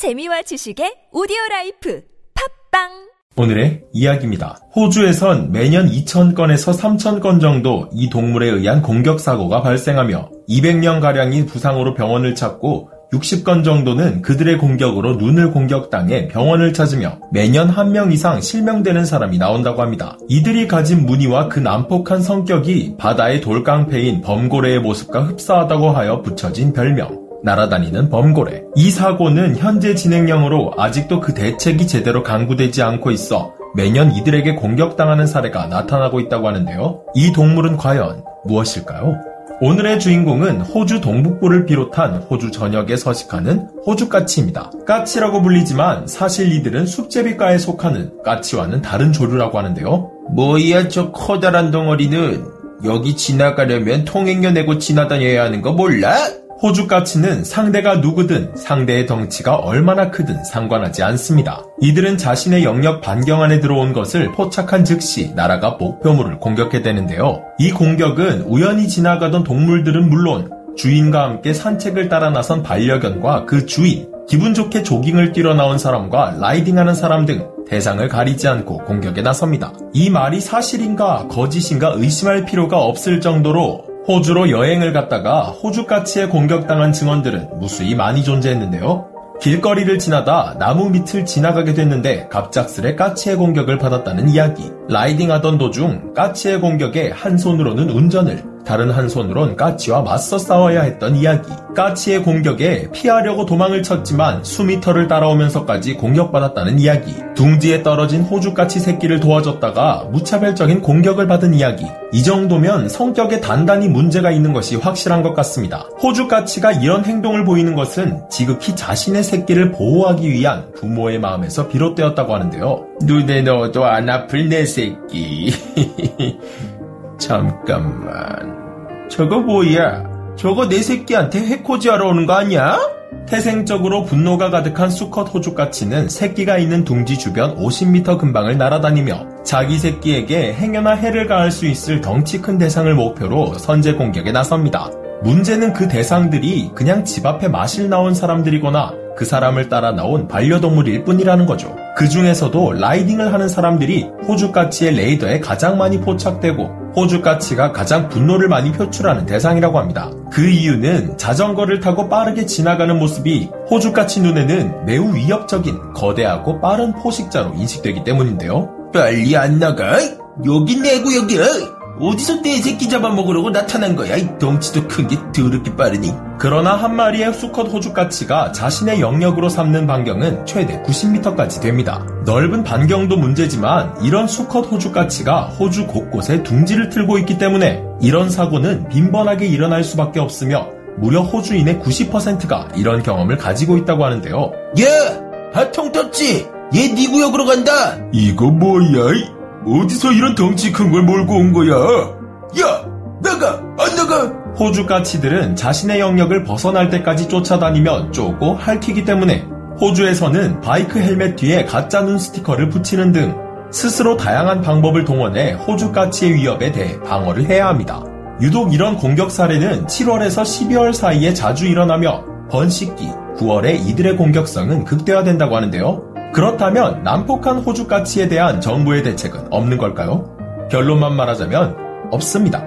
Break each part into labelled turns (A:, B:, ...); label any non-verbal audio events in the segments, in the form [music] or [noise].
A: 재미와 지식의 오디오 life 팟빵
B: 오늘의 이야기입니다. 호주에선 매년 2,000건에서 3,000건 정도 이 동물에 의한 공격 사고가 발생하며 200명가량이 부상으로 병원을 찾고 60건 정도는 그들의 공격으로 눈을 공격당해 병원을 찾으며 매년 한 명 이상 실명되는 사람이 나온다고 합니다. 이들이 가진 무늬와 그 난폭한 성격이 바다의 돌깡패인 범고래의 모습과 흡사하다고 하여 붙여진 별명. 날아다니는 범고래. 이 사고는 현재 진행형으로 아직도 그 대책이 제대로 강구되지 않고 있어 매년 이들에게 공격당하는 사례가 나타나고 있다고 하는데요. 이 동물은 과연 무엇일까요? 오늘의 주인공은 호주 동북부를 비롯한 호주 전역에 서식하는 호주 까치입니다. 까치라고 불리지만 사실 이들은 숲제비과에 속하는 까치와는 다른 조류라고 하는데요.
C: 뭐야 저 커다란 덩어리는 여기 지나가려면 통행료 내고 지나다녀야 하는 거 몰라?
B: 호주 까치는 상대가 누구든 상대의 덩치가 얼마나 크든 상관하지 않습니다. 이들은 자신의 영역 반경 안에 들어온 것을 포착한 즉시 나라가 목표물을 공격해 대는데요. 이 공격은 우연히 지나가던 동물들은 물론 주인과 함께 산책을 따라 나선 반려견과 그 주인, 기분 좋게 조깅을 뛰러 나온 사람과 라이딩하는 사람 등 대상을 가리지 않고 공격에 나섭니다. 이 말이 사실인가 거짓인가 의심할 필요가 없을 정도로 호주로 여행을 갔다가 호주 까치에 공격당한 증언들은 무수히 많이 존재했는데요. 길거리를 지나다 나무 밑을 지나가게 됐는데 갑작스레 까치의 공격을 받았다는 이야기. 라이딩하던 도중 까치의 공격에 한 손으로는 운전을, 다른 한 손으론 까치와 맞서 싸워야 했던 이야기. 까치의 공격에 피하려고 도망을 쳤지만 수미터를 따라오면서까지 공격받았다는 이야기. 둥지에 떨어진 호주까치 새끼를 도와줬다가 무차별적인 공격을 받은 이야기. 이 정도면 성격에 단단히 문제가 있는 것이 확실한 것 같습니다. 호주까치가 이런 행동을 보이는 것은 지극히 자신의 새끼를 보호하기 위한 부모의 마음에서 비롯되었다고 하는데요.
C: 눈에 넣어도 안 아플 내 새끼. [laughs] 잠깐만. 저거 뭐야? 저거 내 새끼한테 해코지하러 오는 거 아니야?
B: 태생적으로 분노가 가득한 수컷 호주까치는 새끼가 있는 둥지 주변 50m 근방을 날아다니며 자기 새끼에게 행여나 해를 가할 수 있을 덩치 큰 대상을 목표로 선제 공격에 나섭니다. 문제는 그 대상들이 그냥 집 앞에 마실 나온 사람들이거나 그 사람을 따라 나온 반려동물일 뿐이라는 거죠. 그 중에서도 라이딩을 하는 사람들이 호주 까치의 레이더에 가장 많이 포착되고 호주 까치가 가장 분노를 많이 표출하는 대상이라고 합니다. 그 이유는 자전거를 타고 빠르게 지나가는 모습이 호주 까치 눈에는 매우 위협적인 거대하고 빠른 포식자로 인식되기 때문인데요.
C: 빨리 안 나가? 여기 내 구역이야. 어디서 내 새끼 잡아먹으려고 나타난 거야? 이 덩치도 큰 게 더럽게 빠르니.
B: 그러나 한 마리의 수컷 호주까치가 자신의 영역으로 삼는 반경은 최대 90m까지 됩니다. 넓은 반경도 문제지만 이런 수컷 호주까치가 호주 곳곳에 둥지를 틀고 있기 때문에 이런 사고는 빈번하게 일어날 수밖에 없으며 무려 호주인의 90%가 이런 경험을 가지고 있다고 하는데요.
C: 야! 하통 떴지? 얘 네 구역으로 간다!
D: 이거 뭐야? 어디서 이런 덩치 큰 걸 몰고 온 거야?
C: 야! 나가! 안 나가!
B: 호주 까치들은 자신의 영역을 벗어날 때까지 쫓아다니며 쪼고 핥히기 때문에 호주에서는 바이크 헬멧 뒤에 가짜 눈 스티커를 붙이는 등 스스로 다양한 방법을 동원해 호주 까치의 위협에 대해 방어를 해야 합니다. 유독 이런 공격 사례는 7월에서 12월 사이에 자주 일어나며 번식기 9월에 이들의 공격성은 극대화된다고 하는데요. 그렇다면 난폭한 호주까치에 대한 정부의 대책은 없는 걸까요? 결론만 말하자면 없습니다.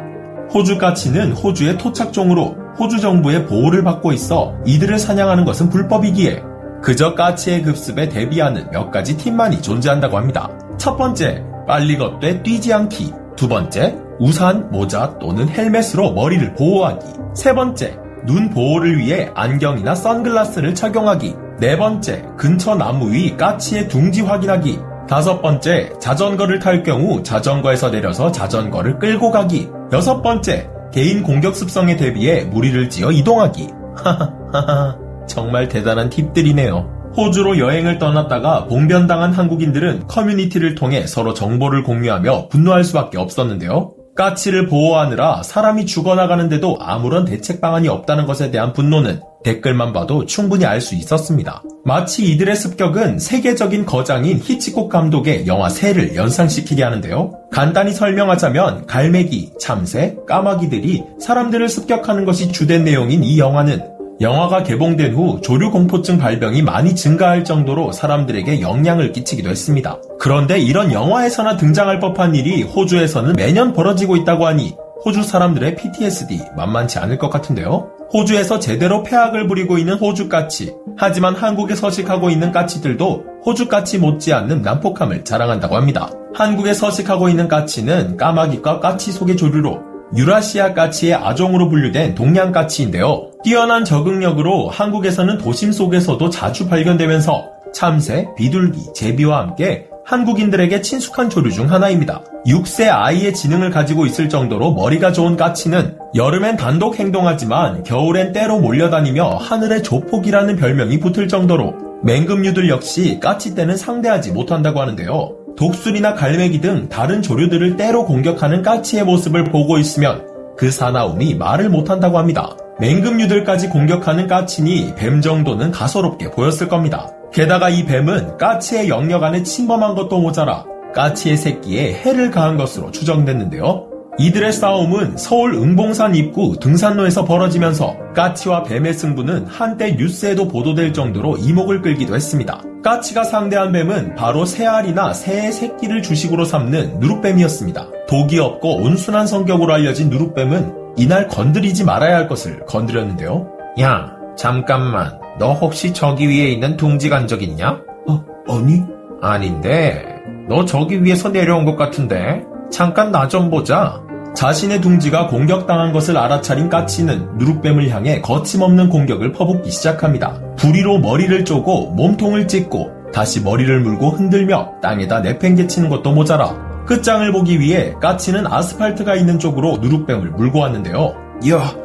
B: 호주까치는 호주의 토착종으로 호주 정부의 보호를 받고 있어 이들을 사냥하는 것은 불법이기에 그저 까치의 급습에 대비하는 몇 가지 팁만이 존재한다고 합니다. 첫 번째, 빨리 걷되 뛰지 않기. 두 번째, 우산, 모자 또는 헬멧으로 머리를 보호하기. 세 번째, 눈 보호를 위해 안경이나 선글라스를 착용하기. 네 번째, 근처 나무 위 까치의 둥지 확인하기. 다섯 번째, 자전거를 탈 경우 자전거에서 내려서 자전거를 끌고 가기. 여섯 번째, 개인 공격 습성에 대비해 무리를 지어 이동하기. 하하하하, 정말 대단한 팁들이네요. 호주로 여행을 떠났다가 봉변당한 한국인들은 커뮤니티를 통해 서로 정보를 공유하며 분노할 수밖에 없었는데요. 까치를 보호하느라 사람이 죽어나가는데도 아무런 대책 방안이 없다는 것에 대한 분노는 댓글만 봐도 충분히 알 수 있었습니다. 마치 이들의 습격은 세계적인 거장인 히치콕 감독의 영화 새를 연상시키게 하는데요. 간단히 설명하자면 갈매기, 참새, 까마귀들이 사람들을 습격하는 것이 주된 내용인 이 영화는 영화가 개봉된 후 조류 공포증 발병이 많이 증가할 정도로 사람들에게 영향을 끼치기도 했습니다. 그런데 이런 영화에서나 등장할 법한 일이 호주에서는 매년 벌어지고 있다고 하니 호주 사람들의 PTSD 만만치 않을 것 같은데요. 호주에서 제대로 폐악을 부리고 있는 호주 까치. 하지만 한국에 서식하고 있는 까치들도 호주 까치 못지않는 난폭함을 자랑한다고 합니다. 한국에 서식하고 있는 까치는 까마귀과 까치 속의 조류로 유라시아 까치의 아종으로 분류된 동양 까치인데요. 뛰어난 적응력으로 한국에서는 도심 속에서도 자주 발견되면서 참새, 비둘기, 제비와 함께 한국인들에게 친숙한 조류 중 하나입니다. 6세 아이의 지능을 가지고 있을 정도로 머리가 좋은 까치는 여름엔 단독 행동하지만 겨울엔 때로 몰려다니며 하늘의 조폭이라는 별명이 붙을 정도로 맹금류들 역시 까치 때는 상대하지 못한다고 하는데요. 독수리나 갈매기 등 다른 조류들을 때로 공격하는 까치의 모습을 보고 있으면 그 사나움이 말을 못한다고 합니다. 맹금류들까지 공격하는 까치니 뱀 정도는 가소롭게 보였을 겁니다. 게다가 이 뱀은 까치의 영역 안에 침범한 것도 모자라 까치의 새끼에 해를 가한 것으로 추정됐는데요. 이들의 싸움은 서울 응봉산 입구 등산로에서 벌어지면서 까치와 뱀의 승부는 한때 뉴스에도 보도될 정도로 이목을 끌기도 했습니다. 까치가 상대한 뱀은 바로 새알이나 새의 새끼를 주식으로 삼는 누룩뱀이었습니다. 독이 없고 온순한 성격으로 알려진 누룩뱀은 이날 건드리지 말아야 할 것을 건드렸는데요.
C: 야, 잠깐만. 너 혹시 저기 위에 있는 둥지 간 적 있냐?
D: 어, 아니?
C: 아닌데. 너 저기 위에서 내려온 것 같은데. 잠깐 나 좀 보자.
B: 자신의 둥지가 공격당한 것을 알아차린 까치는 누룩뱀을 향해 거침없는 공격을 퍼붓기 시작합니다. 부리로 머리를 쪼고 몸통을 찢고 다시 머리를 물고 흔들며 땅에다 내팽개치는 것도 모자라 끝장을 보기 위해 까치는 아스팔트가 있는 쪽으로 누룩뱀을 물고 왔는데요.
D: 야,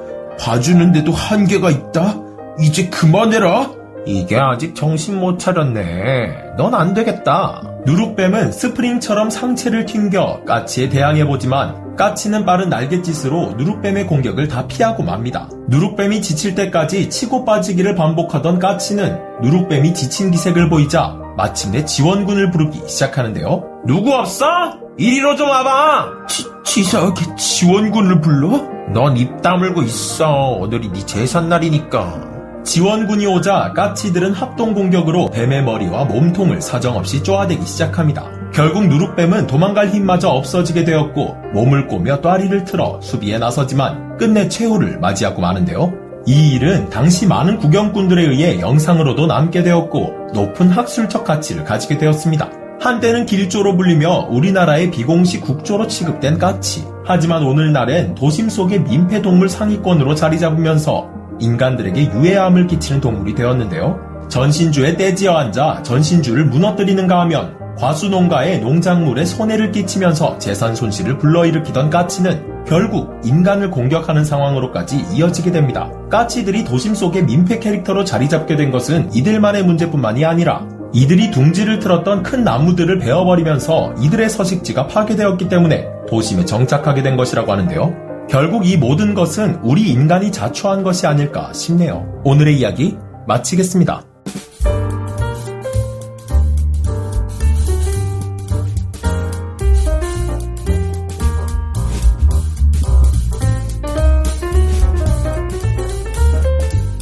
D: 봐주는데도 한계가 있다? 이제 그만해라!
C: 이게 아직 정신 못 차렸네. 넌 안 되겠다.
B: 누룩뱀은 스프링처럼 상체를 튕겨 까치에 대항해보지만 까치는 빠른 날갯짓으로 누룩뱀의 공격을 다 피하고 맙니다. 누룩뱀이 지칠 때까지 치고 빠지기를 반복하던 까치는 누룩뱀이 지친 기색을 보이자 마침내 지원군을 부르기 시작하는데요.
C: 누구 없어? 이리로 좀 와봐.
D: 치, 치사하게 지원군을 불러?
C: 넌 입 다물고 있어. 오늘이 네 제삿날이니까.
B: 지원군이 오자 까치들은 합동 공격으로 뱀의 머리와 몸통을 사정없이 쪼아대기 시작합니다. 결국 누룩뱀은 도망갈 힘마저 없어지게 되었고 몸을 꼬며 또아리를 틀어 수비에 나서지만 끝내 최후를 맞이하고 마는데요. 이 일은 당시 많은 구경꾼들에 의해 영상으로도 남게 되었고 높은 학술적 가치를 가지게 되었습니다. 한때는 길조로 불리며 우리나라의 비공식 국조로 취급된 까치. 하지만 오늘날엔 도심 속의 민폐동물 상위권으로 자리 잡으면서 인간들에게 유해함을 끼치는 동물이 되었는데요. 전신주에 떼지어 앉아 전신주를 무너뜨리는가 하면 과수농가의 농작물에 손해를 끼치면서 재산 손실을 불러일으키던 까치는 결국 인간을 공격하는 상황으로까지 이어지게 됩니다. 까치들이 도심 속의 민폐 캐릭터로 자리 잡게 된 것은 이들만의 문제뿐만이 아니라 이들이 둥지를 틀었던 큰 나무들을 베어버리면서 이들의 서식지가 파괴되었기 때문에 도심에 정착하게 된 것이라고 하는데요. 결국 이 모든 것은 우리 인간이 자초한 것이 아닐까 싶네요. 오늘의 이야기 마치겠습니다.